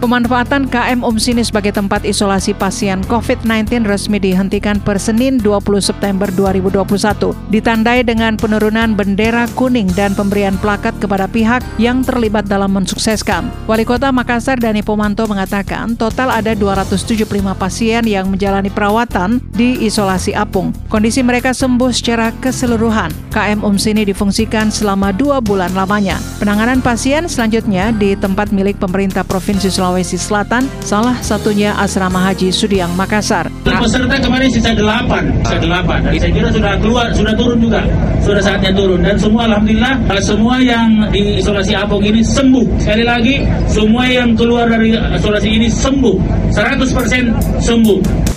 Pemanfaatan KM Umsini sebagai tempat isolasi pasien COVID-19 resmi dihentikan per Senin 20 September 2021. Ditandai dengan penurunan bendera kuning dan pemberian plakat kepada pihak yang terlibat dalam mensukseskan. Wali Kota Makassar Dani Pomanto mengatakan total ada 275 pasien yang menjalani perawatan di isolasi apung. Kondisi mereka sembuh secara keseluruhan. KM Umsini difungsikan selama dua bulan lamanya. Penanganan pasien selanjutnya di tempat milik pemerintah Provinsi Sulawesi Sulawesi Selatan, salah satunya Asrama Haji Sudiang Makassar. Peserta kemarin sisa delapan, sisa delapan. Saya kira sudah keluar, sudah turun juga, sudah saatnya turun. Dan semua Alhamdulillah, semua yang di isolasi apung ini sembuh. Sekali lagi, semua yang keluar dari isolasi ini sembuh, 100% sembuh.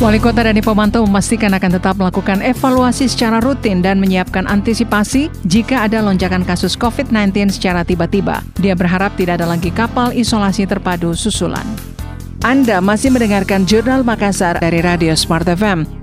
Wali Kota Dani Pomanto memastikan akan tetap melakukan evaluasi secara rutin dan menyiapkan antisipasi jika ada lonjakan kasus COVID-19 secara tiba-tiba. Dia berharap tidak ada lagi kapal isolasi terpadu susulan. Anda masih mendengarkan Jurnal Makassar dari Radio Smart FM.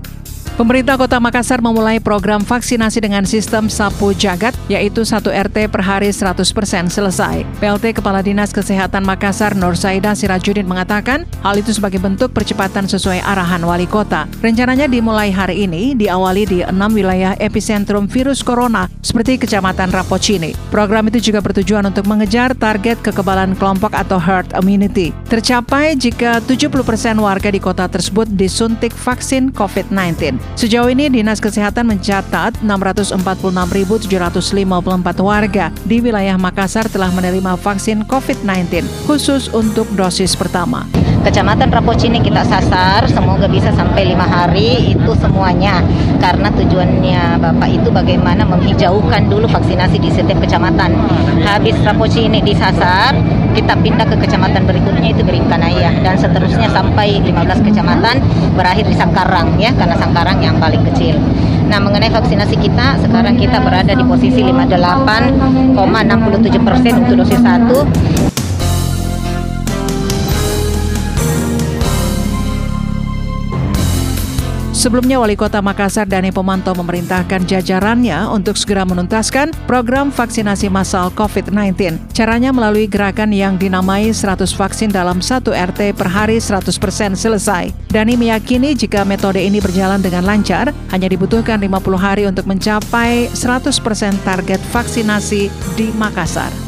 Pemerintah Kota Makassar memulai program vaksinasi dengan sistem sapu jagat, yaitu satu RT per hari 100% selesai. PLT Kepala Dinas Kesehatan Makassar Nur Saida Sirajudin mengatakan, hal itu sebagai bentuk percepatan sesuai arahan wali kota. Rencananya dimulai hari ini, diawali di enam wilayah epicentrum virus corona, seperti Kecamatan Rapocini. Program itu juga bertujuan untuk mengejar target kekebalan kelompok atau herd immunity. Tercapai jika 70% warga di kota tersebut disuntik vaksin COVID-19. Sejauh ini Dinas Kesehatan mencatat 646.754 warga di wilayah Makassar telah menerima vaksin COVID-19 khusus untuk dosis pertama. Kecamatan Rapocini kita sasar semoga bisa sampai lima hari itu semuanya karena tujuannya Bapak itu bagaimana menghijaukan dulu vaksinasi di setiap kecamatan. Habis Rapocini disasar, kita pindah ke kecamatan berikutnya itu Beringkanaya dan seterusnya sampai 15 kecamatan berakhir di Sangkarang ya karena Sangkarang yang paling kecil. Nah mengenai vaksinasi kita sekarang kita berada di posisi 58,67 persen untuk dosis 1 Sebelumnya, Wali Kota Makassar Dani Pomanto memerintahkan jajarannya untuk segera menuntaskan program vaksinasi massal COVID-19. Caranya melalui gerakan yang dinamai 100 vaksin dalam satu RT per hari 100% selesai. Dani meyakini jika metode ini berjalan dengan lancar, hanya dibutuhkan 50 hari untuk mencapai 100% target vaksinasi di Makassar.